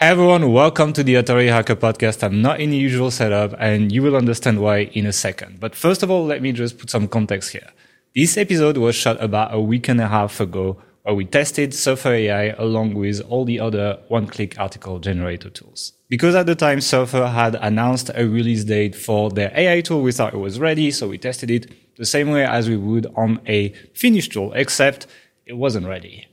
Hey everyone, welcome to the Authority Hacker podcast. I'm not in the usual setup and you will understand why in a second. But first of all, let me just put some context here. This episode was shot about a week and a half ago where we tested Surfer AI along with all the other one-click article generator tools. Because at the time Surfer had announced a release date for their AI tool, we thought it was ready, so we tested it the same way as we would on a finished tool, except it wasn't ready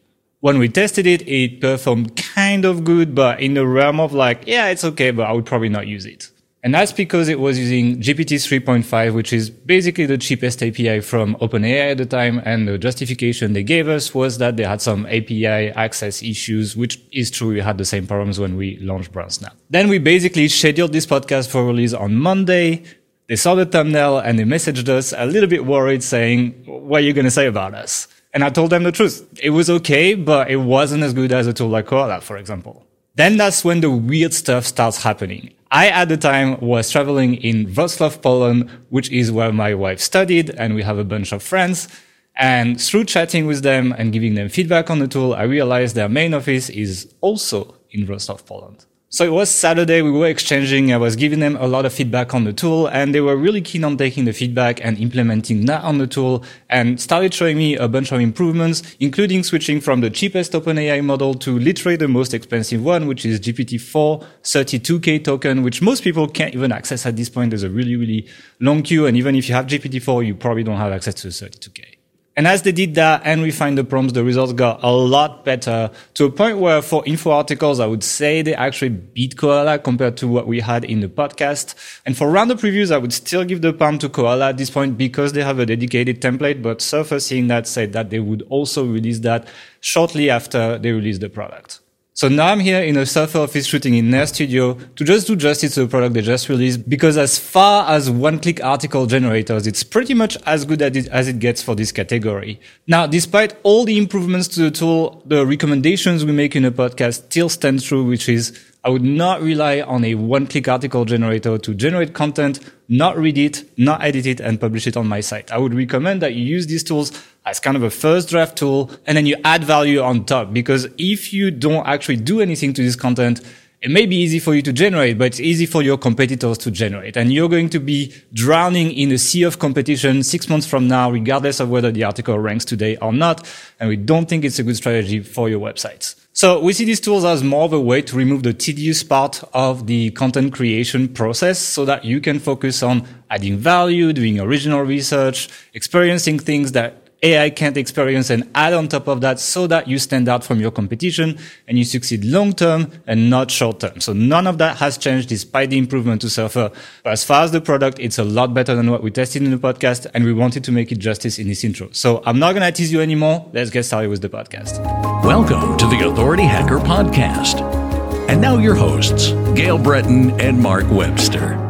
when we tested it, it performed kind of good, but in the realm of like, yeah, it's okay, but I would probably not use it. And that's because it was using GPT 3.5, which is basically the cheapest API from OpenAI at the time. And the justification they gave us was that they had some API access issues, which is true. We had the same problems when we launched BrownSnap. Then we basically scheduled this podcast for release on Monday. They saw the thumbnail and they messaged us a little bit worried saying, what are you going to say about us? And I told them the truth. It was okay, but it wasn't as good as a tool like Koala, for example. Then that's when the weird stuff starts happening. I, at the time, was traveling in Wrocław, Poland, which is where my wife studied, and we have a bunch of friends. And through chatting with them and giving them feedback on the tool, I realized their main office is also in Wrocław, Poland. So it was Saturday. We were exchanging. I was giving them a lot of feedback on the tool and they were really keen on taking the feedback and implementing that on the tool and started showing me a bunch of improvements, including switching from the cheapest OpenAI model to literally the most expensive one, which is GPT-4 32K token, which most people can't even access at this point. There's a really, really long queue. And even if you have GPT-4, you probably don't have access to 32K. And as they did that and we the prompts, the results got a lot better to a point where for info articles, I would say they actually beat Koala compared to what we had in the podcast. And for roundup reviews, I would still give the palm to Koala at this point because they have a dedicated template, but Surfer seeing that said that they would also release that shortly after they release the product. So now I'm here in a Surfer office shooting in their studio to just do justice to the product they just released because as far as one-click article generators, it's pretty much as good as it, as it gets for this category. Now, despite all the improvements to the tool, the recommendations we make in the podcast still stand true, which is I would not rely on a one-click article generator to generate content, not read it, not edit it, and publish it on my site. I would recommend that you use these tools as kind of a first draft tool, and then you add value on top. Because if you don't actually do anything to this content, it may be easy for you to generate, but it's easy for your competitors to generate. And you're going to be drowning in a sea of competition six months from now, regardless of whether the article ranks today or not. And we don't think it's a good strategy for your websites. So we see these tools as more of a way to remove the tedious part of the content creation process so that you can focus on adding value, doing original research, experiencing things that AI can't experience and add on top of that so that you stand out from your competition and you succeed long term and not short term. So none of that has changed despite the improvement to Surfer. But as far as the product, it's a lot better than what we tested in the podcast and we wanted to make it justice in this intro. So I'm not going to tease you anymore. Let's get started with the podcast. Welcome to the Authority Hacker Podcast. And now your hosts, Gael Breton and Mark Webster.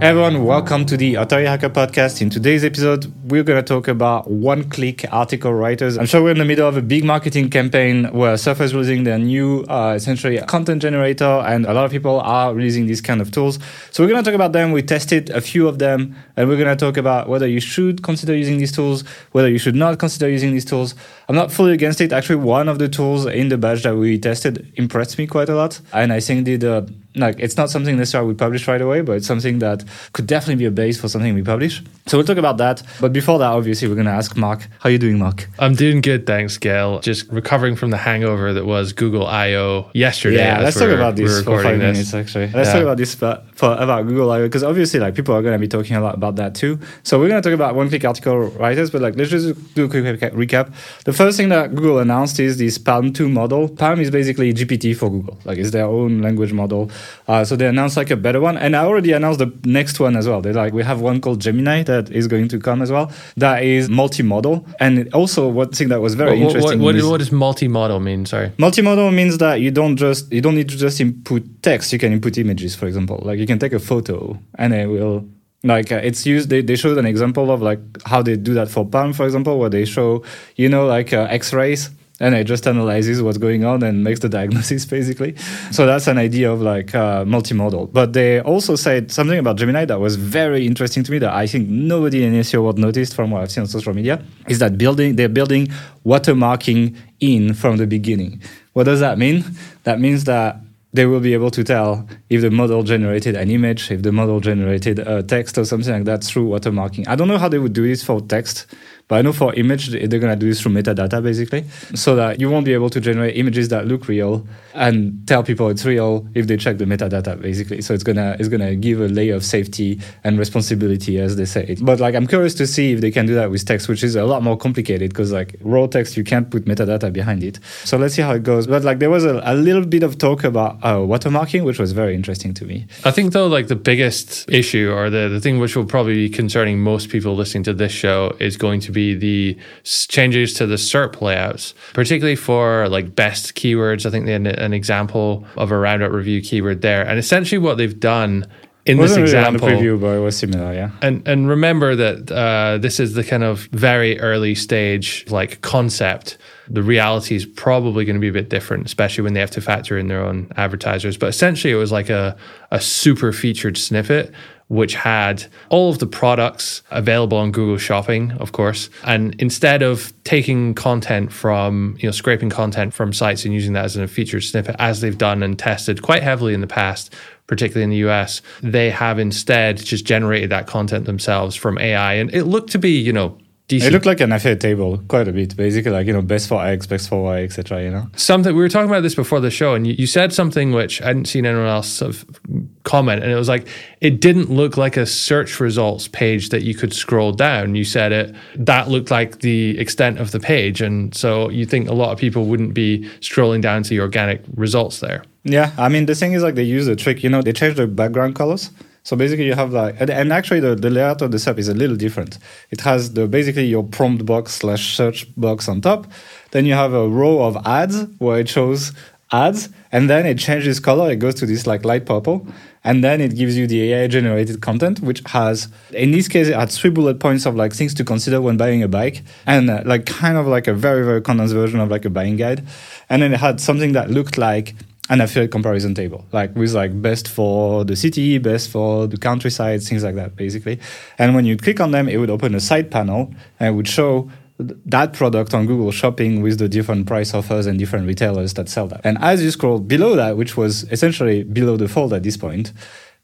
Everyone, welcome to the Authority Hacker Podcast. In today's episode, we're going to talk about one-click article writers. I'm sure we're in the middle of a big marketing campaign where Surfer is releasing their new, uh, essentially, content generator, and a lot of people are releasing these kind of tools. So we're going to talk about them. We tested a few of them, and we're going to talk about whether you should consider using these tools, whether you should not consider using these tools. I'm not fully against it. Actually, one of the tools in the batch that we tested impressed me quite a lot, and I think did uh, like it's not something necessarily we publish right away, but it's something that could definitely be a base for something we publish. So we'll talk about that. But before that, obviously, we're going to ask Mark, how are you doing, Mark? I'm doing good, thanks, Gael. Just recovering from the hangover that was Google I/O yesterday. Yeah, let's talk about this for five this. minutes. Actually, let's yeah. talk about this for, for about Google I/O because obviously, like people are going to be talking a lot about that too. So we're going to talk about one-click article writers, but like let's just do a quick recap. The first thing that Google announced is this PaLM 2 model. PaLM is basically GPT for Google. Like it's their own language model. Uh, so they announced like a better one, and I already announced the next one as well. They like we have one called Gemini that is going to come as well. That is multimodal, and also one thing that was very what, interesting. What, what, what does multimodal mean? Sorry, multimodal means that you don't just you don't need to just input text. You can input images, for example. Like you can take a photo and it will like uh, it's used they, they showed an example of like how they do that for PaLM for example where they show you know like uh, x-rays and it just analyzes what's going on and makes the diagnosis basically. So that's an idea of like uh, multimodal. But they also said something about Gemini that was very interesting to me that I think nobody in SEO world noticed from what I've seen on social media is that building they're building watermarking in from the beginning. What does that mean? That means that they will be able to tell if the model generated an image, if the model generated a text or something like that through watermarking. I don't know how they would do this for text, but I know for image, they're going to do this through metadata basically, so that you won't be able to generate images that look real and tell people it's real if they check the metadata basically. So it's gonna it's gonna give a layer of safety and responsibility as they say. But like I'm curious to see if they can do that with text, which is a lot more complicated because like raw text you can't put metadata behind it. So let's see how it goes. But like there was a, a little bit of talk about uh, watermarking, which was very interesting to me. I think though, like the biggest issue or the, the thing which will probably be concerning most people listening to this show is going to be be the changes to the SERP layouts, particularly for like best keywords. I think they had an example of a roundup review keyword there. And essentially what they've done in this example really preview, but it was similar, yeah. And and remember that uh, this is the kind of very early stage like concept. The reality is probably going to be a bit different, especially when they have to factor in their own advertisers. But essentially, it was like a a super featured snippet which had all of the products available on Google Shopping, of course. And instead of taking content from, you know, scraping content from sites and using that as a featured snippet, as they've done and tested quite heavily in the past, particularly in the US, they have instead just generated that content themselves from AI. And it looked to be, you know, Decent. It looked like an affiliate table quite a bit, basically, like, you know, best for X, best for Y, etc. you know? Something, we were talking about this before the show, and you, you said something which I hadn't seen anyone else sort of comment, and it was like, it didn't look like a search results page that you could scroll down. You said it, that looked like the extent of the page. And so you think a lot of people wouldn't be scrolling down to the organic results there. Yeah. I mean, the thing is, like, they use a trick, you know, they change the background colors. So basically, you have like, and, actually, the, the layout of the SERP is a little different. It has the basically your prompt box slash search box on top. Then you have a row of ads where it shows ads, and then it changes color. It goes to this like light purple, and then it gives you the AI generated content, which has, in this case, it had three bullet points of like things to consider when buying a bike, and uh, like kind of like a very very condensed version of like a buying guide, and then it had something that looked like an affiliate comparison table, like with like best for the city, best for the countryside, things like that, basically. And when you click on them, it would open a side panel and it would show that product on Google Shopping with the different price offers and different retailers that sell that. And as you scroll below that, which was essentially below the fold at this point,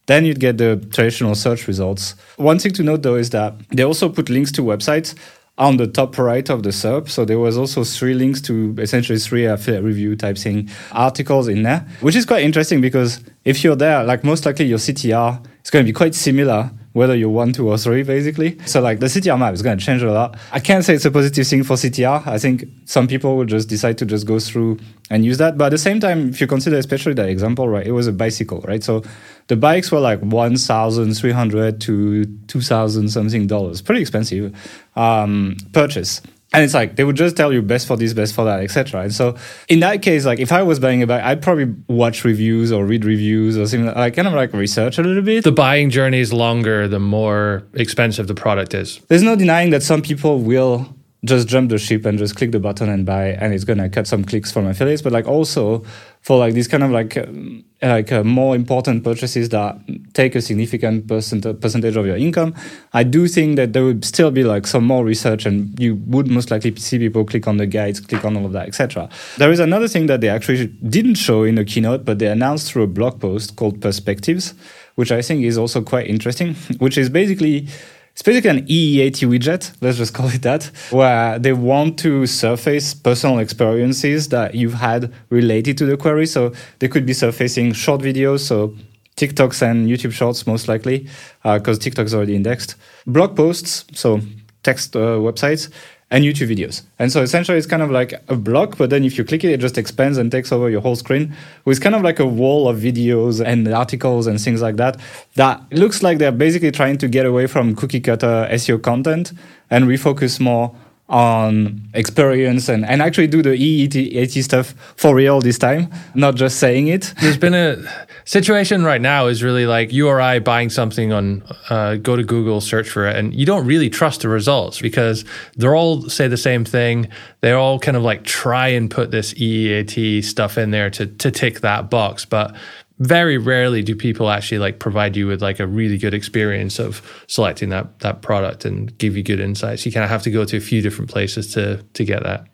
then you'd get the traditional search results. One thing to note though is that they also put links to websites on the top right of the SERP. So there was also three links to essentially three affiliate review type thing articles in there, which is quite interesting because if you're there, like most likely your CTR is going to be quite similar whether you're one, two, or three, basically. So like the CTR map is going to change a lot. I can't say it's a positive thing for CTR. I think some people will just decide to just go through and use that. But at the same time, if you consider especially that example, right, it was a bicycle, right? So the bikes were like 1,300 to 2,000 something dollars, pretty expensive um, purchase and it's like they would just tell you best for this best for that etc and so in that case like if i was buying a bike i'd probably watch reviews or read reviews or something like kind of like research a little bit. The buying journey is longer the more expensive the product is. There's no denying that some people will just jump the ship and just click the button and buy and it's to cut some clicks from affiliates. But like also for like these kind of like um, like uh, more important purchases that take a significant percent percentage of your income i do think that there would still be like some more research and you would most likely see people click on the guides click on all of that etc there is another thing that they actually didn't show in the keynote but they announced through a blog post called perspectives which i think is also quite interesting which is basically it's basically an EEAT widget, let's just call it that, where they want to surface personal experiences that you've had related to the query. So they could be surfacing short videos, so TikToks and YouTube Shorts most likely, because uh, TikTok's already indexed. Blog posts, so text uh, websites, and YouTube videos. And so essentially it's kind of like a block, but then if you click it, it just expands and takes over your whole screen with kind of like a wall of videos and articles and things like that. That looks like they're basically trying to get away from cookie cutter SEO content and refocus more on experience and, and actually do the EEAT stuff for real this time, not just saying it. There's been a situation right now is really like you or I buying something on, uh, go to Google, search for it, and you don't really trust the results because they're all say the same thing. They all kind of like try and put this EEAT stuff in there to, to tick that box. But very rarely do people actually like provide you with like a really good experience of selecting that that product and give you good insights. You kind of have to go to a few different places to to get that.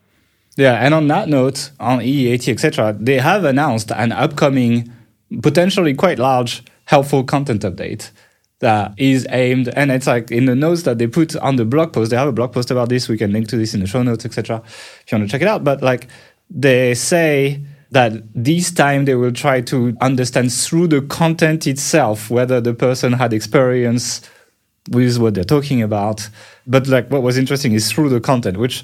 Yeah, and on that note, on EEAT, etc., they have announced an upcoming potentially quite large helpful content update that is aimed and it's like in the notes that they put on the blog post they have a blog post about this we can link to this in the show notes etc if you want to check it out but like they say that this time they will try to understand through the content itself whether the person had experience with what they're talking about but like what was interesting is through the content which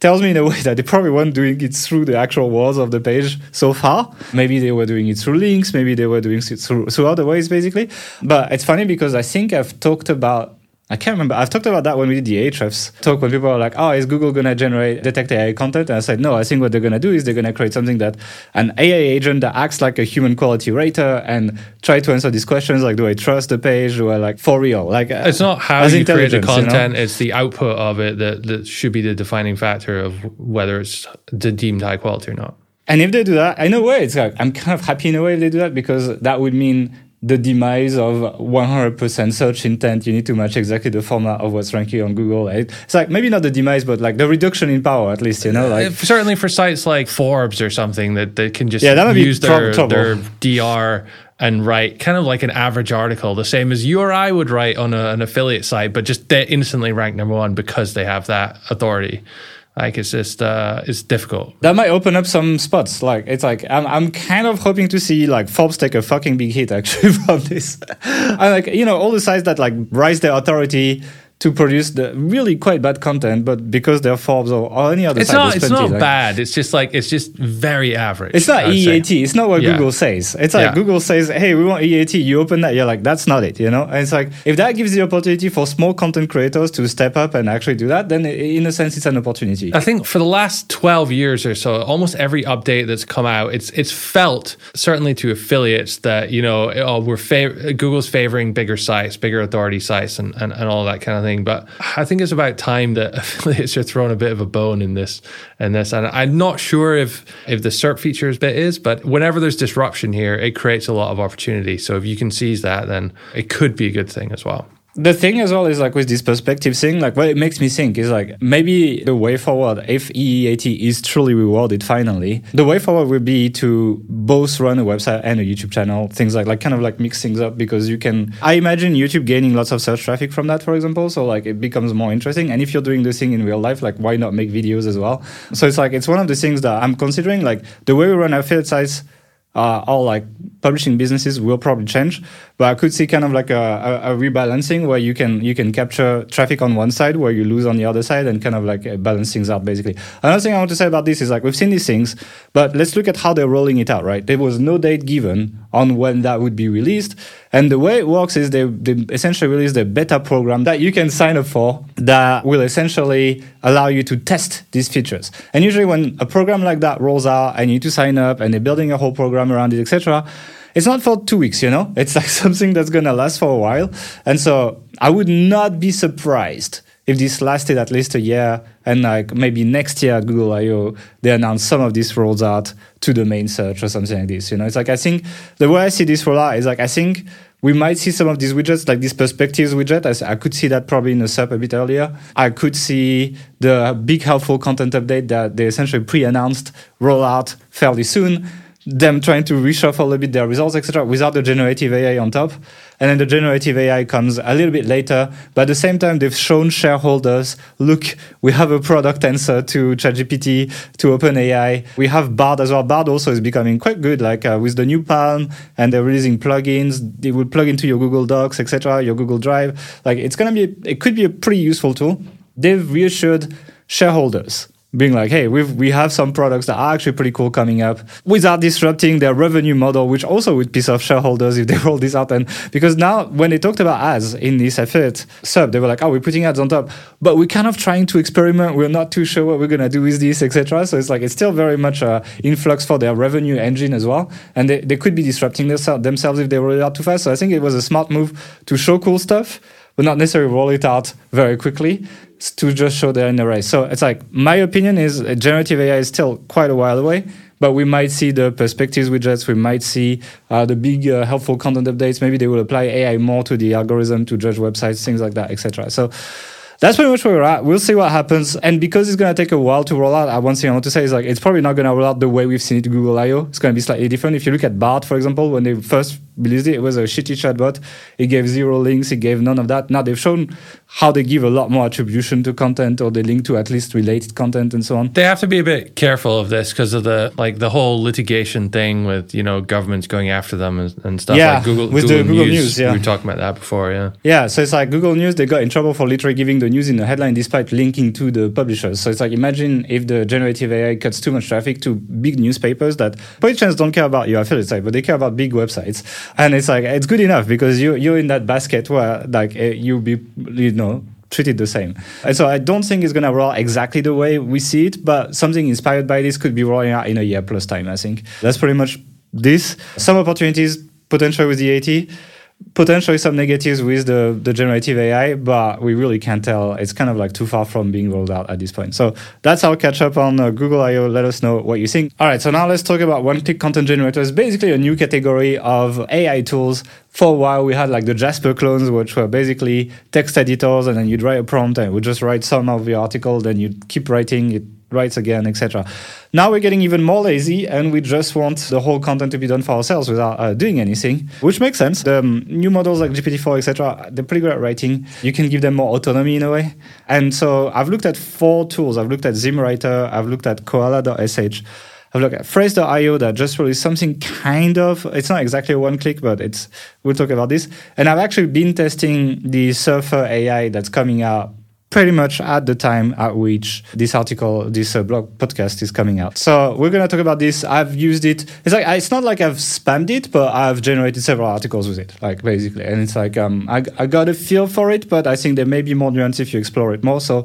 tells me in a way that they probably weren't doing it through the actual walls of the page so far. Maybe they were doing it through links, maybe they were doing it through, through other ways, basically. But it's funny because I think I've talked about I can't remember. I've talked about that when we did the Ahrefs talk when people are like, oh, is Google going to generate, detect AI content? And I said, no, I think what they're going to do is they're going to create something that an AI agent that acts like a human quality rater and try to answer these questions like, do I trust the page? Do I like for real? Like, uh, it's not how you create the content, you know? it's the output of it that, that should be the defining factor of whether it's deemed high quality or not. And if they do that, in a way, it's like, I'm kind of happy in a way if they do that because that would mean the demise of 100% search intent. You need to match exactly the format of what's ranking on Google. It's like maybe not the demise, but like the reduction in power, at least, you know, uh, like certainly for sites like Forbes or something that they can just yeah, that would use their, their DR and write kind of like an average article, the same as you or I would write on a, an affiliate site, but just they instantly rank number one because they have that authority. Like it's just uh, it's difficult. That might open up some spots. Like it's like I'm I'm kind of hoping to see like Forbes take a fucking big hit actually from this. I like you know all the sites that like rise their authority to produce the really quite bad content, but because they're Forbes or, or any other it's not it's not like, bad. It's just like it's just very average. It's not EAT. Say. It's not what yeah. Google says. It's like yeah. Google says, "Hey, we want EAT." You open that, you're like, "That's not it," you know. And it's like if that gives the opportunity for small content creators to step up and actually do that, then in a sense, it's an opportunity. I think for the last twelve years or so, almost every update that's come out, it's it's felt certainly to affiliates that you know, oh, we're fav- Google's favoring bigger sites, bigger authority sites, and, and and all that kind of thing. But I think it's about time that affiliates are throwing a bit of a bone in this and this. And I'm not sure if if the SERP features bit is, but whenever there's disruption here, it creates a lot of opportunity. So if you can seize that, then it could be a good thing as well the thing as well is like with this perspective thing, like what it makes me think is like maybe the way forward, if EEAT is truly rewarded finally, the way forward would be to both run a website and a YouTube channel, things like like kind of like mix things up because you can I imagine YouTube gaining lots of search traffic from that, for example. So like it becomes more interesting. And if you're doing this thing in real life, like why not make videos as well? So it's like it's one of the things that I'm considering, like the way we run affiliate sites uh, all like publishing businesses will probably change but i could see kind of like a, a, a, rebalancing where you can you can capture traffic on one side where you lose on the other side and kind of like uh, balance things out basically. Another thing i want to say about this is like we've seen these things but let's look at how they're rolling it out right? There was no date given on when that would be released and the way it works is they, they essentially release the beta program that you can sign up for that will essentially allow you to test these features. And usually when a program like that rolls out and you need to sign up and they're building a whole program around it, etc., it's not for two weeks, you know? It's like something that's gonna last for a while. And so I would not be surprised if this lasted at least a year and like maybe next year at Google I/O they announce some of these rolls out to the main search or something like this. You know, it's like I think the way I see this rollout is like I think we might see some of these widgets, like this perspectives widget. I, I could see that probably in a SERP a bit earlier. I could see the big helpful content update that they essentially pre-announced roll out fairly soon them trying to reshuffle a bit their results, etc., without the generative AI on top. And then the generative AI comes a little bit later. But at the same time, they've shown shareholders, look, we have a product answer to ChatGPT, to OpenAI. We have Bard as well. Bard also is becoming quite good, like uh, with the new Palm, and they're releasing plugins. They will plug into your Google Docs, etc., your Google Drive. Like it's gonna be, it could be a pretty useful tool. They've reassured shareholders being like, hey, we we have some products that are actually pretty cool coming up without disrupting their revenue model, which also would piss off shareholders if they roll this out. And because now when they talked about ads in this effort sub, they were like, oh, we're putting ads on top, but we're kind of trying to experiment. We're not too sure what we're gonna do with this, etc. So it's like it's still very much uh, a influx for their revenue engine as well, and they, they could be disrupting themselves if they roll it out too fast. So I think it was a smart move to show cool stuff but not necessarily roll it out very quickly to just show they're the race. So it's like my opinion is uh, generative AI is still quite a while away, but we might see the perspectives widgets. We might see uh, the big uh, helpful content updates. Maybe they will apply AI more to the algorithm to judge websites, things like that, etc. So that's pretty much where we're at. We'll see what happens. And because it's going to take a while to roll out, uh, one thing I want to say is like it's probably not going to roll out the way we've seen it Google I/O. It's going to be slightly different. If you look at Bard, for example, when they first it, it was a shitty chatbot. It gave zero links. It gave none of that. Now they've shown how they give a lot more attribution to content or they link to at least related content and so on. They have to be a bit careful of this because of the like the whole litigation thing with you know governments going after them and, and stuff. Yeah, like Google with Google, the Google News. News, yeah. we were talking about that before. Yeah. Yeah, so it's like Google News, they got in trouble for literally giving the news in the headline despite linking to the publishers. So it's like imagine if the generative AI cuts too much traffic to big newspapers that chance don't care about your affiliate site, but they care about big websites. And it's like it's good enough because you you're in that basket where like eh, you be you know treated the same. And so I don't think it's gonna roll exactly the way we see it, but something inspired by this could be rolling out in a year plus time, I think. That's pretty much this. Some opportunities potentially with the AT potentially some negatives with the, the generative AI, but we really can't tell. It's kind of like too far from being rolled out at this point. So that's our catch up on uh, Google I/O. Let us know what you think. All right, so now let's talk about one-click content generators. Basically, a new category of AI tools. For a while, we had like the Jasper clones, which were basically text editors, and then you'd write a prompt and it would just write some of the article. Then you'd keep writing it writes again, etc. Now we're getting even more lazy, and we just want the whole content to be done for ourselves without uh, doing anything, which makes sense. The um, new models like GPT-4, etc., they're pretty good at writing. You can give them more autonomy in a way. And so I've looked at four tools. I've looked at ZimmWriter. I've looked at Koala.sh. I've looked at Frase.io that just released something kind of, it's not exactly one click, but it's, we'll talk about this. And I've actually been testing the Surfer AI that's coming out pretty much at the time at which this article, this uh, blog podcast is coming out. So we're going to talk about this. I've used it. It's like, it's not like I've spammed it, but I've generated several articles with it, like basically. And it's like, um, I, I got a feel for it, but I think there may be more nuance if you explore it more. So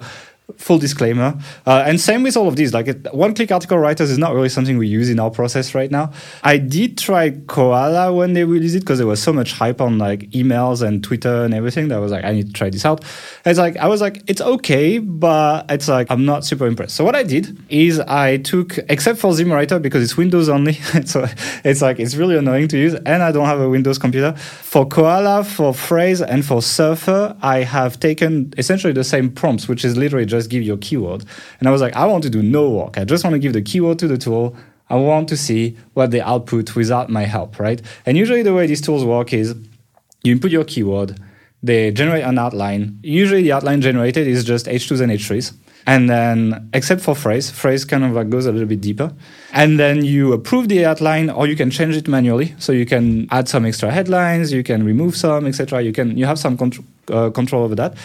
full disclaimer. Uh, and same with all of these. Like one-click article writers is not really something we use in our process right now. I did try Koala when they released it because there was so much hype on like emails and Twitter and everything that I was like, I need to try this out. It's like I was like, it's okay, but it's like I'm not super impressed. So what I did is I took, except for ZimmWriter because it's Windows only, so it's like it's really annoying to use, and I don't have a Windows computer. For Koala, for Frase, and for Surfer, I have taken essentially the same prompts, which is literally just give you a keyword. And I was like, I want to do no work. I just want to give the keyword to the tool. I want to see what they output without my help, right? And usually the way these tools work is you input your keyword, they generate an outline. Usually the outline generated is just H2s and H3s. And then, except for Frase, Frase kind of like goes a little bit deeper. And then you approve the outline, or you can change it manually. So you can add some extra headlines, you can remove some, etc. You can you have some contr- uh, control over that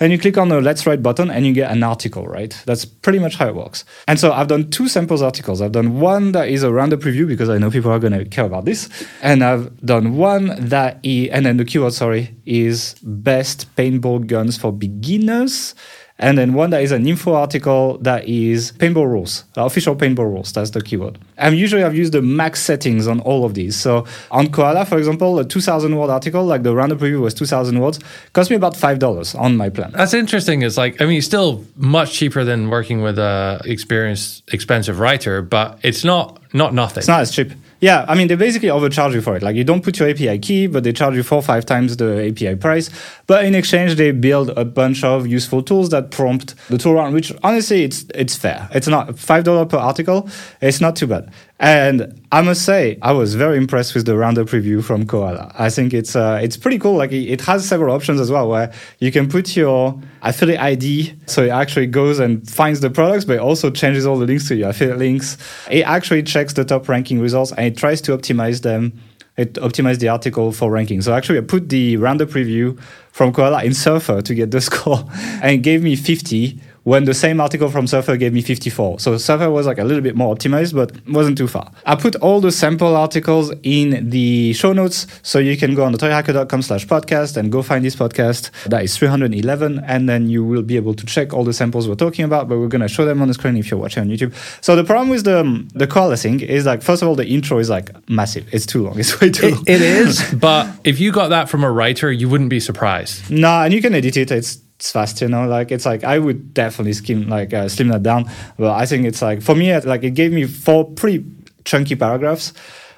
and you click on the let's write button and you get an article, right? That's pretty much how it works. And so I've done two samples articles. I've done one that is a roundup preview because I know people are going to care about this. And I've done one that is, and then the keyword, sorry, is best paintball guns for beginners and then one that is an info article that is paintball rules, uh, official paintball rules. That's the keyword. And usually I've used the max settings on all of these. So on Koala, for example, a 2,000 word article, like the roundup preview was 2,000 words, cost me about $5 on my plan. That's interesting. It's like, I mean, it's still much cheaper than working with a experienced, expensive writer, but it's not, not nothing. It's not as cheap. Yeah, I mean, they basically overcharge you for it. Like, you don't put your API key, but they charge you four or five times the API price. But in exchange, they build a bunch of useful tools that prompt the tool around, which honestly, it's it's fair. It's not $5 per article. It's not too bad. And I must say, I was very impressed with the roundup review from Koala. I think it's uh, it's pretty cool. Like it has several options as well, where you can put your affiliate ID, so it actually goes and finds the products, but also changes all the links to your affiliate links. It actually checks the top ranking results and it tries to optimize them. It optimizes the article for ranking. So actually, I put the roundup review from Koala in Surfer to get the score, and it gave me 50 when the same article from Surfer gave me 54. So Surfer was like a little bit more optimized, but wasn't too far. I put all the sample articles in the show notes, so you can go on authorityhacker.com slash podcast and go find this podcast. That is 311, and then you will be able to check all the samples we're talking about, but we're going to show them on the screen if you're watching on YouTube. So the problem with the, the Koala thing is like, first of all, the intro is like massive. It's too long. It's way too long. It is, but if you got that from a writer, you wouldn't be surprised. No, and you can edit it. It's it's fast, you know. Like it's like I would definitely skim like uh, slim that down. But I think it's like for me, like it gave me four pretty chunky paragraphs.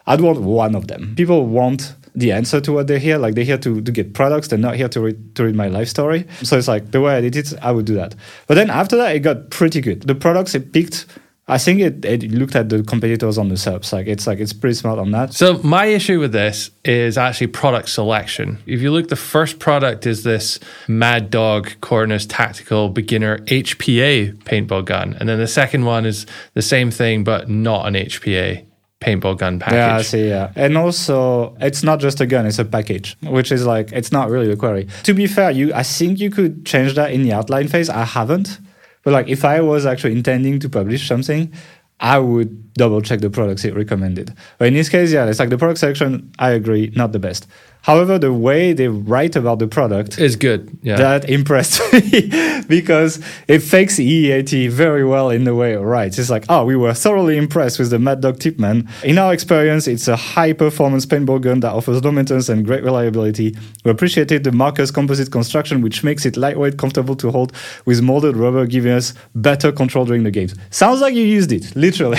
I'd want one of them. People want the answer to what they're here. Like they're here to, to get products. They're not here to read, to read my life story. So it's like the way I did it, I would do that. But then after that, it got pretty good. The products it picked I think it, it looked at the competitors on the SERPs. Like it's like it's pretty smart on that. So my issue with this is actually product selection. If you look, the first product is this Mad Dog Cronus Tactical Beginner HPA paintball gun, and then the second one is the same thing but not an HPA paintball gun package. Yeah, I see. Yeah, and also it's not just a gun; it's a package, which is like it's not really a query. To be fair, you I think you could change that in the outline phase. I haven't. But like if I was actually intending to publish something, I would double check the products it recommended. But in this case, yeah, it's like the product selection, I agree, not the best. However, the way they write about the product is good. Yeah. That impressed me because it fakes EEAT very well in the way it writes. It's like, oh, we were thoroughly impressed with the Mad Dog Tippmann. In our experience, it's a high performance paintball gun that offers low maintenance and great reliability. We appreciated the Marker's composite construction, which makes it lightweight, comfortable to hold with molded rubber, giving us better control during the games. Sounds like you used it, literally.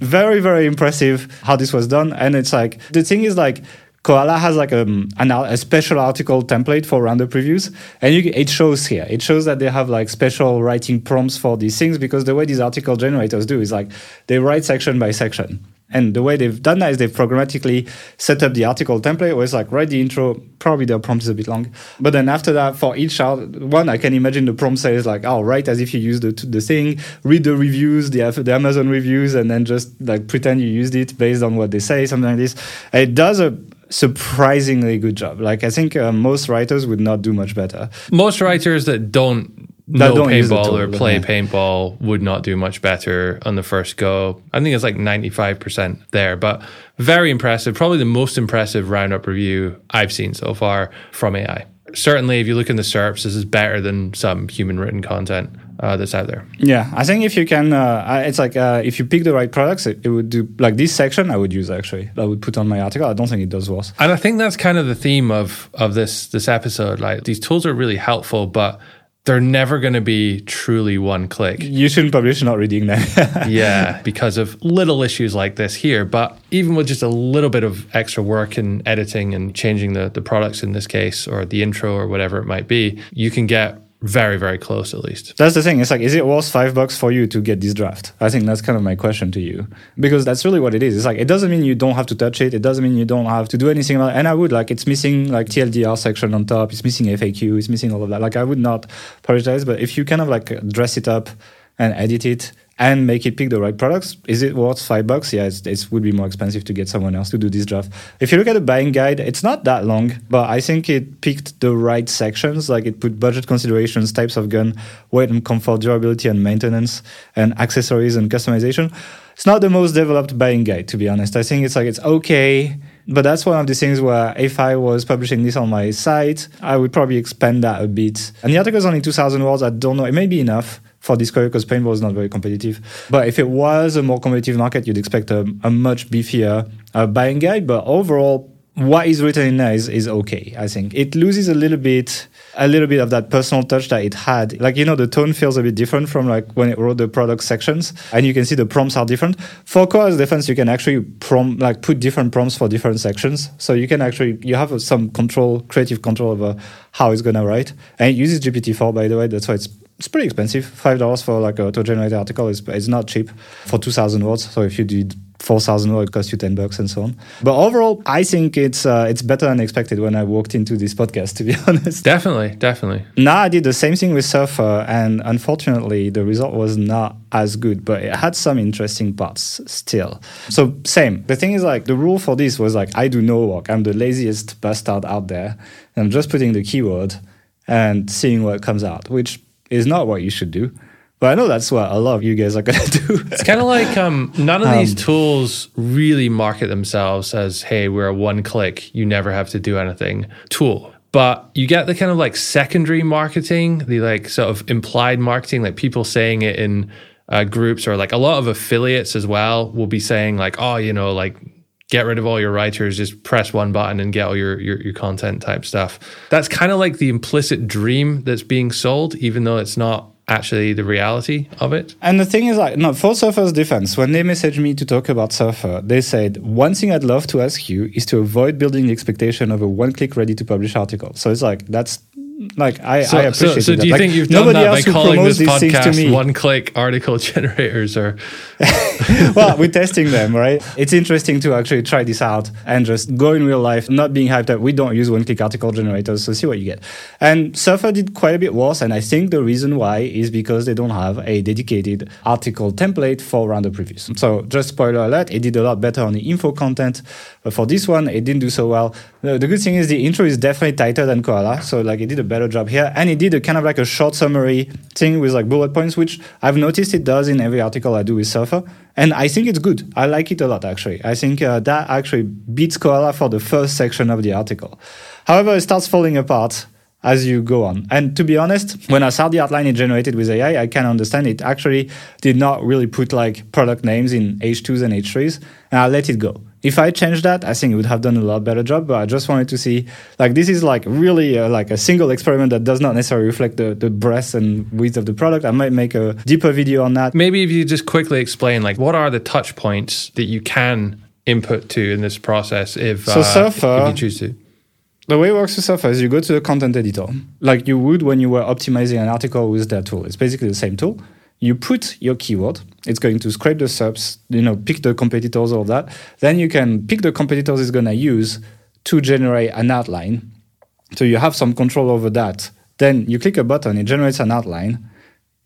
very, very impressive how this was done. And it's like, the thing is like, Koala has like a, an, a special article template for roundup reviews, and you, it shows here. It shows that they have like special writing prompts for these things because the way these article generators do is like they write section by section. And the way they've done that is they've programmatically set up the article template where it's like write the intro, probably the prompt is a bit long. But then after that, for each one, I can imagine the prompt says like, oh, write as if you used the, the thing, read the reviews, the, the Amazon reviews, and then just like pretend you used it based on what they say, something like this. It does a surprisingly good job. Like I think uh, most writers would not do much better. Most writers that don't know don't paintball or play yeah. paintball would not do much better on the first go. I think it's like 95% there, but very impressive. Probably the most impressive roundup review I've seen so far from AI. Certainly, if you look in the SERPs, this is better than some human written content uh, that's out there. Yeah, I think if you can, uh, it's like uh, if you pick the right products, it, it, would do like this section. I would use actually. I would put on my article. I don't think it does worse. And I think that's kind of the theme of of this this episode. Like these tools are really helpful, but they're never going to be truly one click. You shouldn't publish not reading them. yeah, because of little issues like this here. But even with just a little bit of extra work and editing and changing the, the products in this case, or the intro or whatever it might be, you can get very very close at least. That's the thing. It's like is it worth five bucks for you to get this draft? I think that's kind of my question to you. Because that's really what it is. It's like it doesn't mean you don't have to touch it. It doesn't mean you don't have to do anything about it. and i would like it's missing like tldr section on top. It's missing faq it's missing all of that. Like i would not prioritize but if you kind of like dress it up and edit it and make it pick the right products. Is it worth five bucks? Yeah, it would be more expensive to get someone else to do this draft. If you look at the buying guide, it's not that long, but I think it picked the right sections. Like it put budget considerations, types of gun, weight and comfort, durability and maintenance, and accessories and customization. It's not the most developed buying guide, to be honest. I think it's like it's okay. But that's one of the things where if I was publishing this on my site, I would probably expand that a bit. And the article is only 2,000 words. I don't know. It may be enough for Discovery because paintball is not very competitive. But if it was a more competitive market, you'd expect a, a much beefier uh, buying guide. But overall, what is written in there is, is okay. I think it loses a little bit, a little bit of that personal touch that it had. Like you know, the tone feels a bit different from like when it wrote the product sections, and you can see the prompts are different. For Koala's defense, you can actually prompt like put different prompts for different sections, so you can actually you have some control, creative control over how it's gonna write. And it uses GPT-4 by the way. That's why it's it's pretty expensive. Five dollars for like a auto-generated article is it's not cheap for two thousand words. So if you did four thousand words, it costs you ten bucks and so on. But overall, I think it's uh, it's better than expected when I walked into this podcast. To be honest, definitely, definitely. Now I did the same thing with Surfer, and unfortunately, the result was not as good, but it had some interesting parts still. So same. The thing is, like the rule for this was like I do no work. I'm the laziest bastard out there. I'm just putting the keyword and seeing what comes out, which is not what you should do. But I know that's what a lot of you guys are going to do. it's kind of like um, none of um, these tools really market themselves as, hey, we're a one click, you never have to do anything tool. But you get the kind of like secondary marketing, the like sort of implied marketing, like people saying it in uh, groups or like a lot of affiliates as well will be saying, like, oh, you know, like get rid of all your writers, just press one button and get all your, your, your content type stuff. That's kind of like the implicit dream that's being sold, even though it's not actually the reality of it. And the thing is, like, no, for Surfer's defense, when they messaged me to talk about Surfer, they said, one thing I'd love to ask you is to avoid building the expectation of a one click ready to publish article. So it's like, that's like I, So, I appreciate so, so do you think you've done that by calling this these things to podcast me. one-click article generators? Or well, we're testing them, right? It's interesting to actually try this out and just go in real life, not being hyped up. We don't use one click article generators, so see what you get. And Surfer did quite a bit worse, and I think the reason why is because they don't have a dedicated article template for roundup previews. So, just spoiler alert, it did a lot better on the info content, but for this one, it didn't do so well. The, good thing is the intro is definitely tighter than Koala, so like it did a better job here, and it did a kind of like a short summary thing with like bullet points, which I've noticed it does in every article I do with Surfer. And I think it's good. I like it a lot, actually. I think uh, that actually beats Koala for the first section of the article. However, it starts falling apart as you go on. And to be honest, when I saw the outline it generated with AI, I can understand it actually did not really put like product names in H2s and H3s, and I let it go. If I changed that, I think it would have done a lot better job. But I just wanted to see, like, this is like really uh, like a single experiment that does not necessarily reflect the, the breadth and width of the product. I might make a deeper video on that. maybe if you just quickly explain, like, what are the touch points that you can input to in this process if, So uh, Surfer- if you choose to? The way it works with Surfer is you go to the content editor, like you would when you were optimizing an article with their tool. It's basically the same tool. You put your keyword. It's going to scrape the SERPs, you know, pick the competitors, all that. Then you can pick the competitors it's going to use to generate an outline. So you have some control over that. Then you click a button, it generates an outline.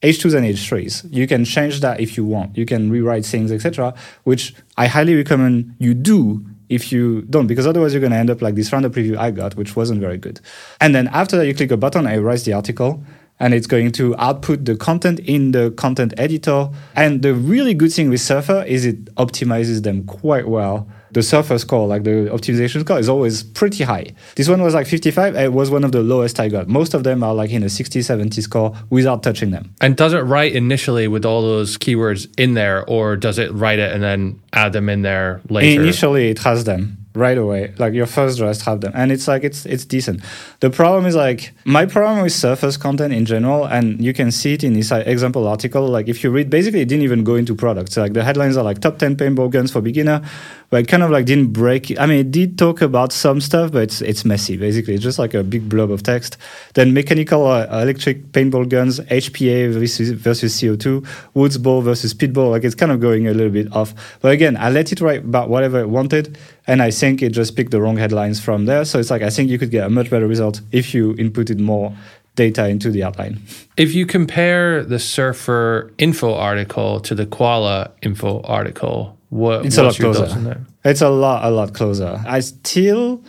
H2s and H3s. You can change that if you want. You can rewrite things, etc., which I highly recommend you do if you don't, because otherwise you're going to end up like this random preview I got, which wasn't very good. And then after that, you click a button, it writes the article, and it's going to output the content in the content editor. And the really good thing with Surfer is it optimizes them quite well. The Surfer score, like the optimization score, is always pretty high. This one was like 55. It was one of the lowest I got. Most of them are like in a 60, 70 score without touching them. And does it write initially with all those keywords in there, or does it write it and then add them in there later? Initially, it has them right away. Like your first draft have them, and it's like it's it's decent. The problem is like my problem with Surfer's content in general, and you can see it in this example article. Like if you read, basically, it didn't even go into products. Like the headlines are like top ten paintball guns for beginner, but it kind of like didn't break. I mean, it did talk about some stuff, but it's it's messy. Basically, it's just like a big blob of text. Then mechanical uh, electric paintball guns, HPA versus versus CO2, woods ball versus speedball. Like it's kind of going a little bit off. But again, I let it write about whatever it wanted, and I think it just picked the wrong headlines from there. So it's like I think you could get a much better result if you inputted more data into the outline. If you compare the Surfer info article to the Koala info article, what, It's a lot closer. It's a lot, a lot closer. I still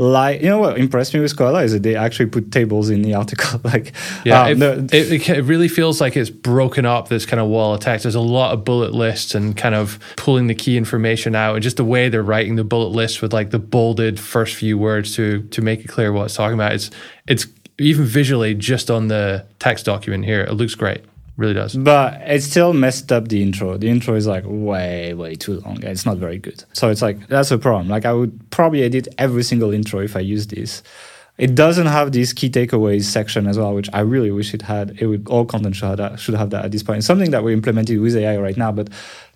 like, you know what impressed me with Koala is that they actually put tables in the article. like, Yeah, um, it, it it really feels like it's broken up this kind of wall of text. There's a lot of bullet lists and kind of pulling the key information out, and just the way they're writing the bullet lists with like the bolded first few words to to make it clear what it's talking about. It's it's even visually just on the text document here. It looks great, really does. But it still messed up the intro. The intro is like way, way too long. It's not very good. So it's like that's a problem. Like I would probably edit every single intro if I use this. It doesn't have this key takeaways section as well, which I really wish it had. It would all content should have that, should have that at this point. It's something that we implemented with AI right now, but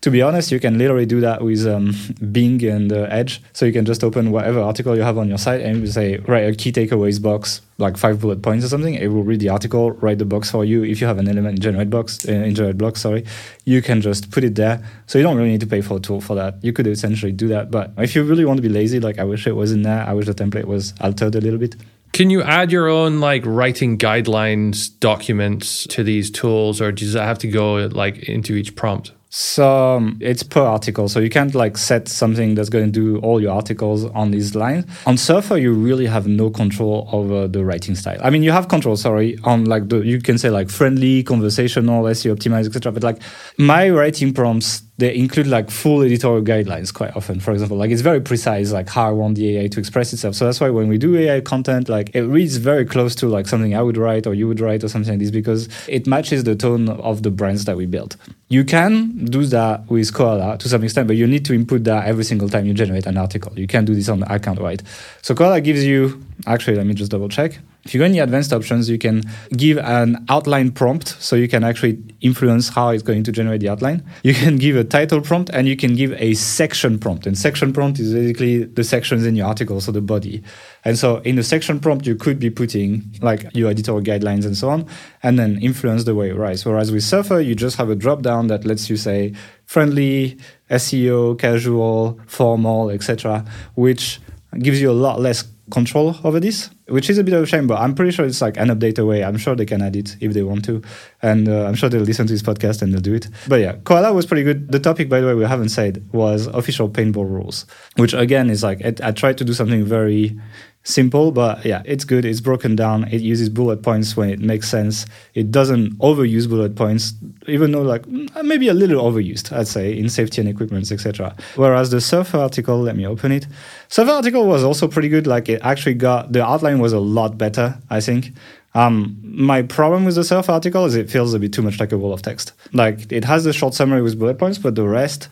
to be honest, you can literally do that with um, Bing and uh, Edge. So you can just open whatever article you have on your site and you say write a key takeaways box, like five bullet points or something. It will read the article, write the box for you. If you have an element in generate box, uh, in generate block, sorry, you can just put it there. So you don't really need to pay for a tool for that. You could essentially do that. But if you really want to be lazy, like I wish it was in there, I wish the template was altered a little bit. Can you add your own like writing guidelines documents to these tools, or does that have to go like into each prompt? So it's per article. So you can't like set something that's going to do all your articles on these lines. On Surfer, you really have no control over the writing style. I mean, you have control, sorry, on like the, you can say like friendly, conversational, SEO optimized, etc. But like my writing prompts, they include like full editorial guidelines quite often. For example, like it's very precise, like how I want the AI to express itself. So that's why when we do AI content, like it reads very close to like something I would write or you would write or something like this because it matches the tone of the brands that we build. You can do that with Koala to some extent, but you need to input that every single time you generate an article. You can't do this on account, right? So Koala gives you, actually, let me just double check. If you go in the advanced options, you can give an outline prompt, so you can actually influence how it's going to generate the outline. You can give a title prompt, and you can give a section prompt. And section prompt is basically the sections in your article, so the body. And so in the section prompt, you could be putting like your editorial guidelines and so on, and then influence the way it writes. Whereas with Surfer, you just have a drop down that lets you say friendly, SEO, casual, formal, etc., which gives you a lot less control over this, which is a bit of a shame, but I'm pretty sure it's like an update away. I'm sure they can add it if they want to. And uh, I'm sure they'll listen to this podcast and they'll do it. But yeah, Koala was pretty good. The topic, by the way, we haven't said was official paintball rules, which again is like, I tried to do something very simple, but yeah, it's good. It's broken down. It uses bullet points when it makes sense. It doesn't overuse bullet points, even though like mm, maybe a little overused, I'd say, in safety and equipment, etc. Whereas the Surfer article, let me open it. Surfer article was also pretty good. Like it actually got the outline was a lot better, I think. Um, my problem with the Surfer article is it feels a bit too much like a wall of text. Like it has the short summary with bullet points, but the rest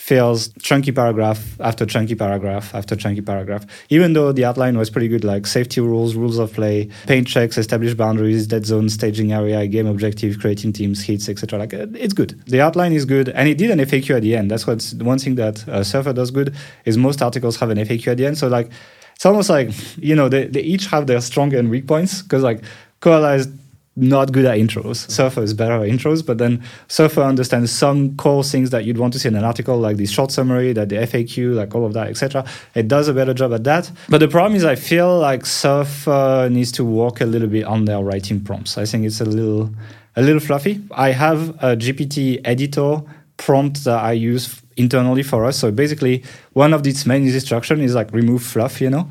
feels chunky paragraph after chunky paragraph after chunky paragraph. Even though the outline was pretty good, like safety rules, rules of play, paint checks, established boundaries, dead zone, staging area, game objective, creating teams, hits, etc. Like uh, it's good. The outline is good, and it did an FAQ at the end. That's what's one thing that uh, Surfer does good is most articles have an FAQ at the end. So like it's almost like you know they, they each have their strong and weak points because like Koala is not good at intros. Surfer is better at intros, but then Surfer understands some core things that you'd want to see in an article, like the short summary, that the FAQ, like all of that, etc. It does a better job at that. But the problem is, I feel like Surfer needs to work a little bit on their writing prompts. I think it's a little, a little fluffy. I have a GPT editor prompt that I use internally for us. So basically, one of its main instruction is like remove fluff, you know.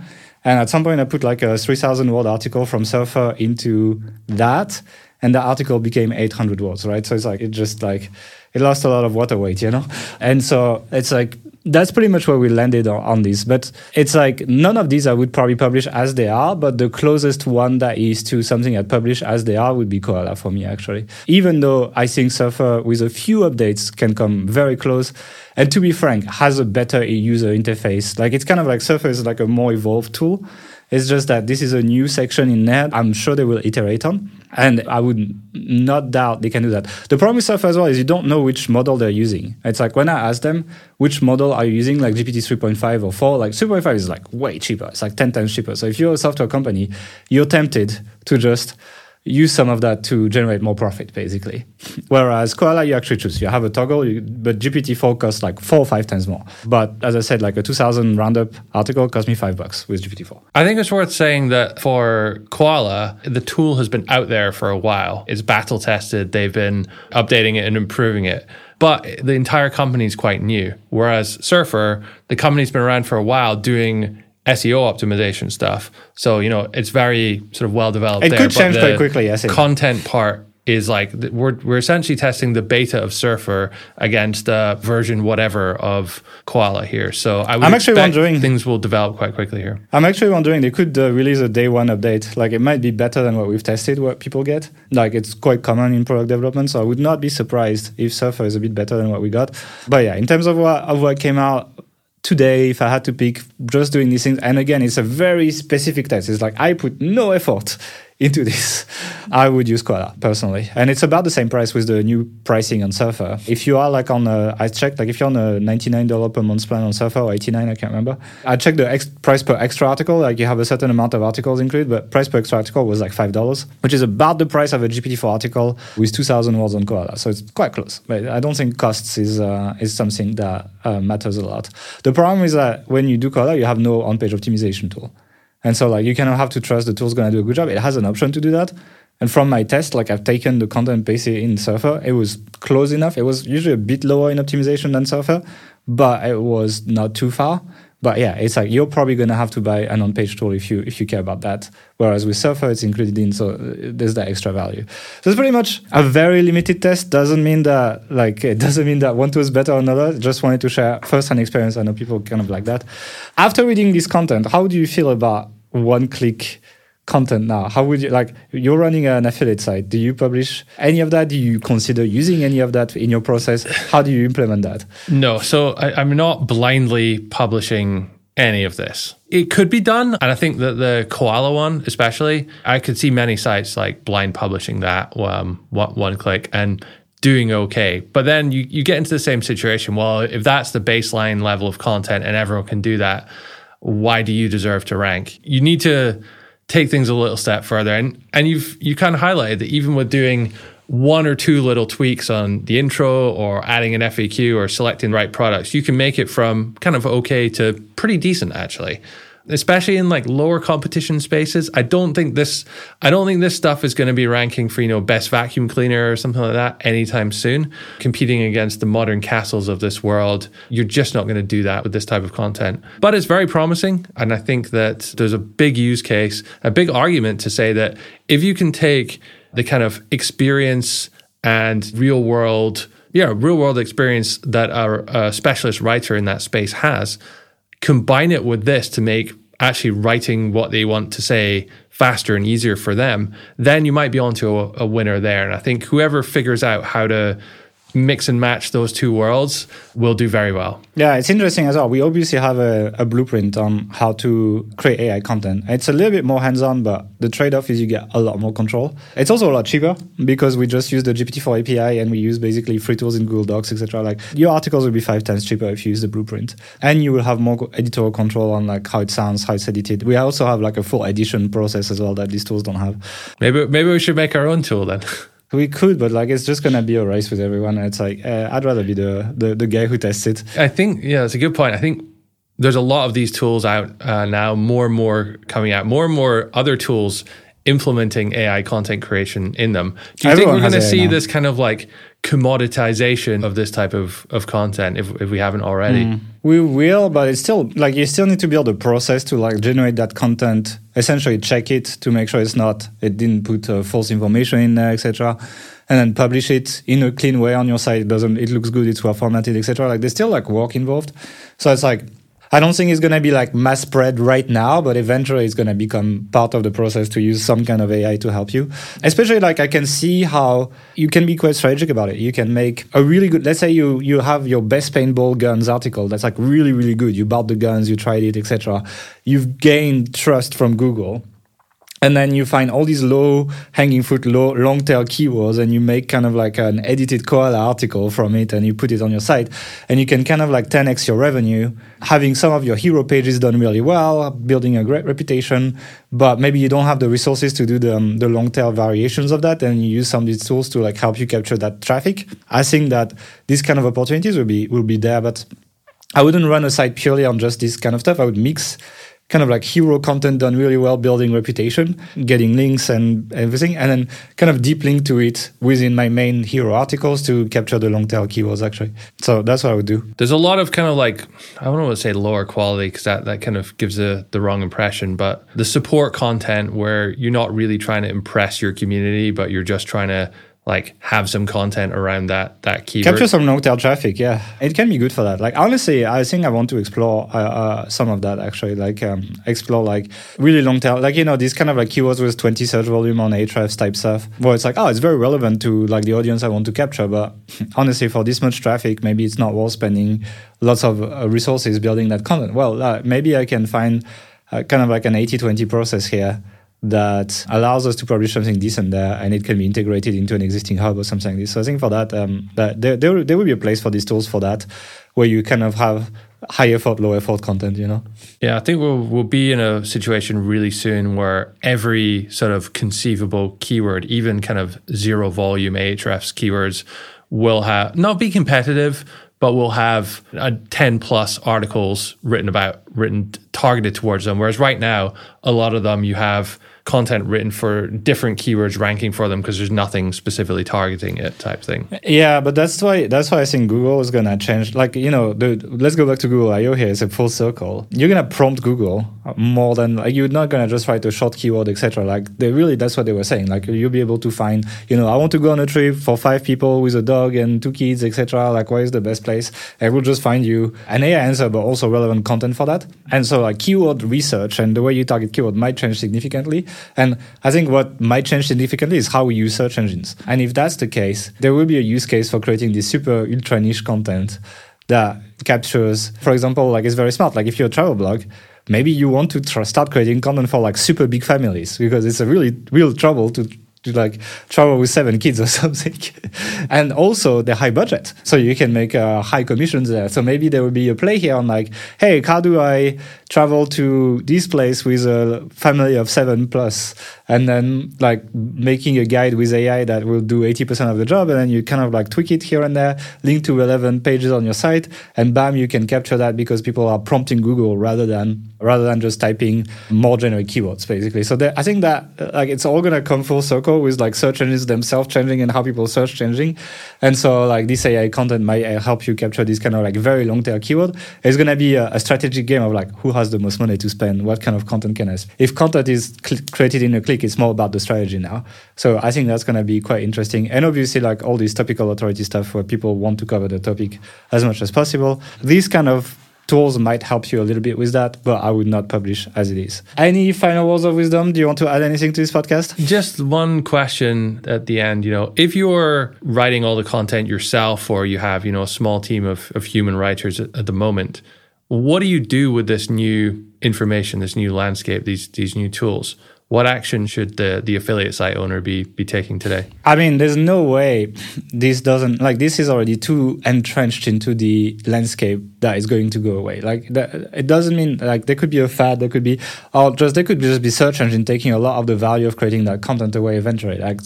And at some point, I put like a 3,000 word article from Surfer into that, and the article became 800 words, right? So it's like, it just like, it lost a lot of water weight, you know? And so it's like, that's pretty much where we landed on, on this. But it's like, none of these I would probably publish as they are, but the closest one that is to something I'd publish as they are would be Koala for me, actually. Even though I think Surfer, with a few updates, can come very close and to be frank, has a better user interface. Like it's kind of like Surfer is like a more evolved tool. It's just that this is a new section in there. I'm sure they will iterate on. And I would not doubt they can do that. The problem with Surfer as well is you don't know which model they're using. It's like when I ask them, which model are you using, like GPT 3.5 or 4, like 3.5 is like way cheaper. It's like 10 times cheaper. So if you're a software company, you're tempted to just use some of that to generate more profit, basically. Whereas Koala, you actually choose. You have a toggle, you, but GPT-4 costs like four or five times more. But as I said, like a 2000 roundup article cost me five bucks with GPT-4. I think it's worth saying that for Koala, the tool has been out there for a while. It's battle tested. They've been updating it and improving it. But the entire company is quite new. Whereas Surfer, the company's been around for a while doing SEO optimization stuff. So you know it's very sort of well developed. It there, could change quite quickly. Yes, the content part is like we're we're essentially testing the beta of Surfer against the version whatever of Koala here. So I am actually wondering things will develop quite quickly here. I'm actually wondering they could uh, release a day one update. Like it might be better than what we've tested. What people get, like it's quite common in product development. So I would not be surprised if Surfer is a bit better than what we got. But yeah, in terms of what of what came out today if i had to pick just doing these things. And again it's a very specific test. It's like i put no effort into this, I would use Koala personally. And it's about the same price with the new pricing on Surfer. If you are like on a, I checked, like if you're on a $99 per month plan on Surfer or 89 I can't remember. I checked the ex- price per extra article, like you have a certain amount of articles included, but price per extra article was like $5, which is about the price of a GPT-4 article with 2,000 words on Koala. So it's quite close. But I don't think costs is, uh, is something that uh, matters a lot. The problem is that when you do Koala, you have no on-page optimization tool. And so like you of have to trust the tool's to do a good job. It has an option to do that. And from my test, like I've taken the content basically in Surfer, it was close enough. It was usually a bit lower in optimization than Surfer, but it was not too far. But yeah, it's like you're probably going to have to buy an on-page tool if you if you care about that. Whereas with Surfer, it's included in, so uh, there's that extra value. So it's pretty much a very limited test. Doesn't mean that like it doesn't mean that one tool is better or another. Just wanted to share first-hand experience. I know people kind of like that. After reading this content, how do you feel about one-click? Content now how would you like you're running an affiliate site do you publish any of that do you consider using any of that in your process how do you implement that no so I, i'm not blindly publishing any of this. It could be done. And I think that the koala one, especially, I could see many sites like blind publishing that um, one, one click and doing okay. But then you, you get into the same situation. Well, if that's the baseline level of content and everyone can do that, why do you deserve to rank? You need to take things a little step further. And and you've you kind of highlighted that even with doing one or two little tweaks on the intro or adding an FAQ or selecting right products, you can make it from kind of okay to pretty decent actually especially in like lower competition spaces. I don't think this I don't think this stuff is going to be ranking for, you know, best vacuum cleaner or something like that anytime soon. Competing against the modern castles of this world, you're just not going to do that with this type of content. But it's very promising and I think that there's a big use case, a big argument to say that if you can take the kind of experience and real world yeah, real world experience that a, a uh, specialist writer in that space has, combine it with this to make actually writing what they want to say faster and easier for them, then you might be onto a, a winner there. And I think whoever figures out how to mix and match those two worlds will do very well. Yeah, it's interesting as well. We obviously have a, a, blueprint on how to create AI content. It's a little bit more hands-on, but the trade-off is you get a lot more control. It's also a lot cheaper because we just use the GPT-4 API and we use basically free tools in Google Docs, etc. Like your articles will be five times cheaper if you use the blueprint, and you will have more editorial control on like how it sounds, how it's edited. We also have like a full edition process as well that these tools don't have. Maybe maybe we should make our own tool then. We could, but like it's just gonna be a race with everyone. It's like uh, I'd rather be the, the the guy who tests it. I think yeah, that's a good point. I think there's a lot of these tools out uh, now, more and more coming out, more and more other tools implementing AI content creation in them. Do you Everyone think we're going to see now. this kind of like commoditization of this type of, of content if, if we haven't already? Mm. We will, but it's still like you still need to build a process to like generate that content, essentially check it to make sure it's not, it didn't put uh, false information in there, etc. And then publish it in a clean way on your site. It doesn't, it looks good, it's well formatted, etc. Like there's still like work involved. So it's like, I don't think it's going to be like mass spread right now, but eventually it's going to become part of the process to use some kind of AI to help you. Especially like I can see how you can be quite strategic about it. You can make a really good, let's say you, you have your best paintball guns article that's like really, really good. You bought the guns, you tried it, etc. You've gained trust from Google and then you find all these low hanging fruit low long tail keywords and you make kind of like an edited koala article from it and you put it on your site. And you can kind of like 10x your revenue. Having some of your hero pages done really well building a great reputation but maybe you don't have the resources to do the, um, the long tail variations of that and you use some of these tools to like help you capture that traffic. I think that these kind of opportunities will be will be there but I wouldn't run a site purely on just this kind of stuff. I would mix kind of like hero content done really well, building reputation, getting links and everything, and then kind of deep link to it within my main hero articles to capture the long tail keywords actually. So that's what I would do. There's a lot of kind of like, I don't want to say lower quality because that, that kind of gives a, the wrong impression, but the support content where you're not really trying to impress your community, but you're just trying to like have some content around that that keyword. Capture some long tail traffic, yeah. It can be good for that. Like honestly, I think I want to explore uh, uh, some of that actually. Like um, explore like really long tail, like you know these kind of like keywords with 20 search volume on Ahrefs type stuff. Where it's like, oh, it's very relevant to like the audience I want to capture, but honestly, for this much traffic, maybe it's not worth spending lots of uh, resources building that content. Well, uh, maybe I can find uh, kind of like an 80-20 process here that allows us to publish something decent there and it can be integrated into an existing hub or something like this. So I think for that, um, that there, there, there will be a place for these tools for that, where you kind of have high effort, low effort content, you know? Yeah, I think we'll, we'll be in a situation really soon where every sort of conceivable keyword, even kind of zero volume Ahrefs keywords, will have not be competitive, but we'll have uh, 10 plus articles written about, written targeted towards them. Whereas right now, a lot of them you have content written for different keywords ranking for them because there's nothing specifically targeting it type thing. Yeah but that's why that's why i think google is gonna change like you know let's go back to google io here it's a full circle. You're gonna prompt google more than like you're not gonna just write a short keyword etc like they really that's what they were saying like you'll be able to find you know i want to go on a trip for five people with a dog and two kids etc like where is the best place? I will just find you an ai answer but also relevant content for that. And so like keyword research and the way you target keyword might change significantly and I think what might change significantly is how we use search engines. And if that's the case, there will be a use case for creating this super ultra niche content that captures, for example, like it's very smart. Like if you're a travel blog, maybe you want to start creating content for like super big families because it's a really real trouble to like travel with seven kids or something. and also the high budget. So you can make uh, high commissions there. So maybe there will be a play here on like, hey, how do I travel to this place with a family of seven plus? And then like making a guide with AI that will do 80% of the job. And then you kind of like tweak it here and there, link to relevant pages on your site. And bam, you can capture that because people are prompting Google rather than rather than just typing more generic keywords basically. So there, I think that like it's all going to come full circle with like search engines themselves changing and how people search changing. And so like this AI content might uh, help you capture this kind of like very long tail keyword. It's going to be a, a, strategic game of like who has the most money to spend, what kind of content can I. If content is cl- created in a click, it's more about the strategy now. So I think that's going to be quite interesting. And obviously like all this topical authority stuff where people want to cover the topic as much as possible. These kind of tools might help you a little bit with that, but I would not publish as it is. Any final words of wisdom? Do you want to add anything to this podcast? Just one question at the end. You know, if you're writing all the content yourself or you have, you know, a small team of, of human writers at, at the moment, what do you do with this new information, this new landscape, these these new tools? What action should the, the affiliate site owner be be taking today? I mean, there's no way this doesn't like this is already too entrenched into the landscape that is going to go away. Like that, it doesn't mean like there could be a fad, there could be or just there could just be search engine taking a lot of the value of creating that content away eventually. Like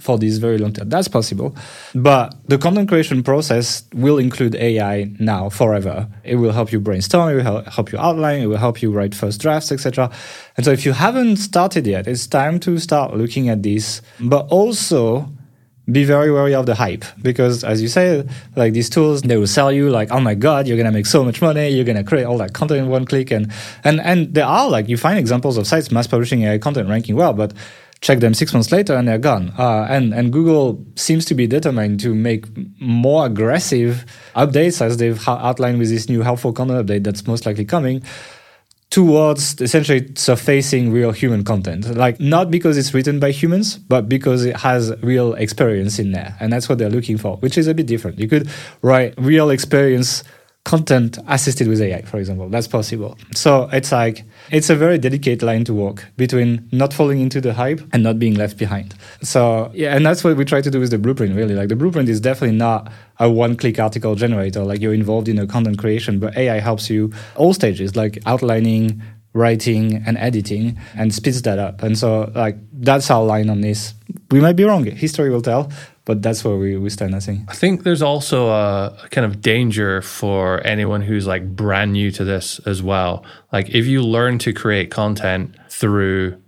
for this very long term, that's possible. But the content creation process will include AI now forever. It will help you brainstorm, it will help you outline, it will help you write first drafts, etc. And so if you haven't started yet, it's time to start looking at this, but also be very wary of the hype because as you say like these tools they will sell you like oh my god you're gonna make so much money you're gonna create all that content in one click and and and there are like you find examples of sites mass publishing AI content ranking well but check them six months later and they're gone. Uh, and and Google seems to be determined to make more aggressive updates as they've outlined with this new helpful content update that's most likely coming towards essentially surfacing real human content. Like not because it's written by humans, but because it has real experience in there. And that's what they're looking for, which is a bit different. You could write real experience content assisted with AI, for example. That's possible. So it's like it's a very delicate line to walk between not falling into the hype and not being left behind. So yeah, and that's what we try to do with the blueprint. Really, like the blueprint is definitely not a one-click article generator. Like you're involved in a content creation, but AI helps you all stages, like outlining, writing and editing and speeds that up. And so like that's our line on this. We might be wrong. History will tell, but that's where we, we stand, I think. I think there's also a, kind of danger for anyone who's like brand new to this as well. Like if you learn to create content through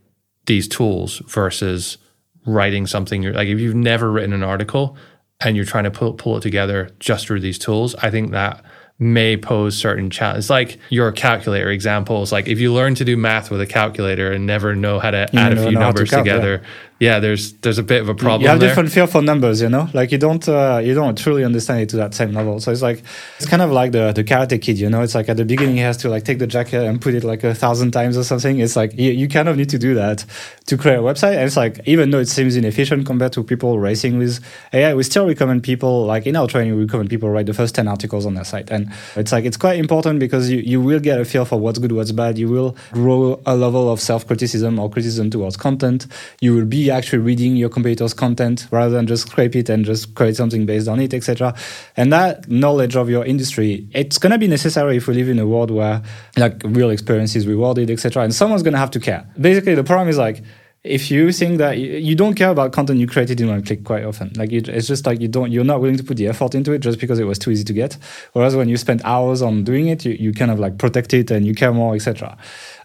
these tools versus writing something, like if you've never written an article and you're trying to pull, pull it together just through these tools, I think that may pose certain challenges. Like your calculator examples, like if you learn to do math with a calculator and never know how to you add a few numbers to together, yeah yeah, there's there's a bit of a problem. You have there. different feel for numbers, you know. Like you don't uh, you don't truly understand it to that same level. So it's like it's kind of like the the Karate Kid, you know. It's like at the beginning he has to like take the jacket and put it like a thousand times or something. It's like you, you kind of need to do that to create a website. And it's like even though it seems inefficient compared to people racing with AI, we still recommend people like in our training we recommend people write the first ten articles on their site. And it's like it's quite important because you you will get a feel for what's good, what's bad. You will grow a level of self criticism or criticism towards content. You will be actually reading your competitor's content rather than just scrape it and just create something based on it, etc. And that knowledge of your industry, it's going to be necessary if we live in a world where like real experience is rewarded, etc. And someone's going to have to care. Basically, the problem is like if you think that you don't care about content you created in one click quite often like you, it's just like you don't you're not willing to put the effort into it just because it was too easy to get whereas when you spend hours on doing it you, you kind of like protect it and you care more etc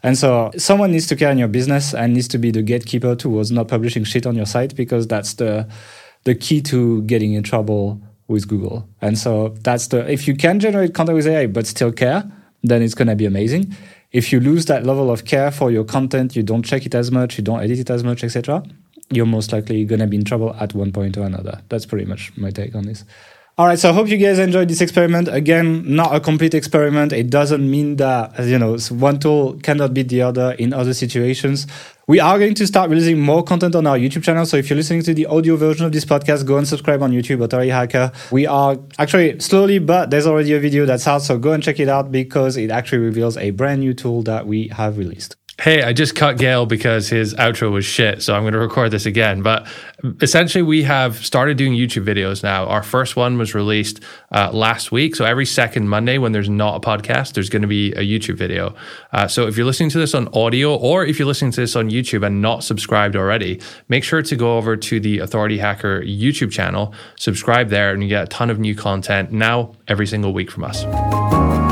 and so someone needs to care in your business and needs to be the gatekeeper towards not publishing shit on your site because that's the the key to getting in trouble with Google. And so that's the if you can generate content with AI but still care, then it's gonna be amazing. If you lose that level of care for your content, you don't check it as much, you don't edit it as much, etc., you're most likely gonna be in trouble at one point or another. That's pretty much my take on this. All right, so I hope you guys enjoyed this experiment. Again, not a complete experiment. It doesn't mean that, you know, one tool cannot beat the other in other situations. We are going to start releasing more content on our YouTube channel. So if you're listening to the audio version of this podcast, go and subscribe on YouTube, Authority Hacker. We are actually slowly, but there's already a video that's out. So go and check it out because it actually reveals a brand new tool that we have released. Hey, I just cut Gael because his outro was shit, so I'm going to record this again. But essentially, we have started doing YouTube videos now. Our first one was released uh, last week. So every second Monday, when there's not a podcast, there's going to be a YouTube video. Uh, so if you're listening to this on audio or if you're listening to this on YouTube and not subscribed already, make sure to go over to the Authority Hacker YouTube channel, subscribe there, and you get a ton of new content now every single week from us.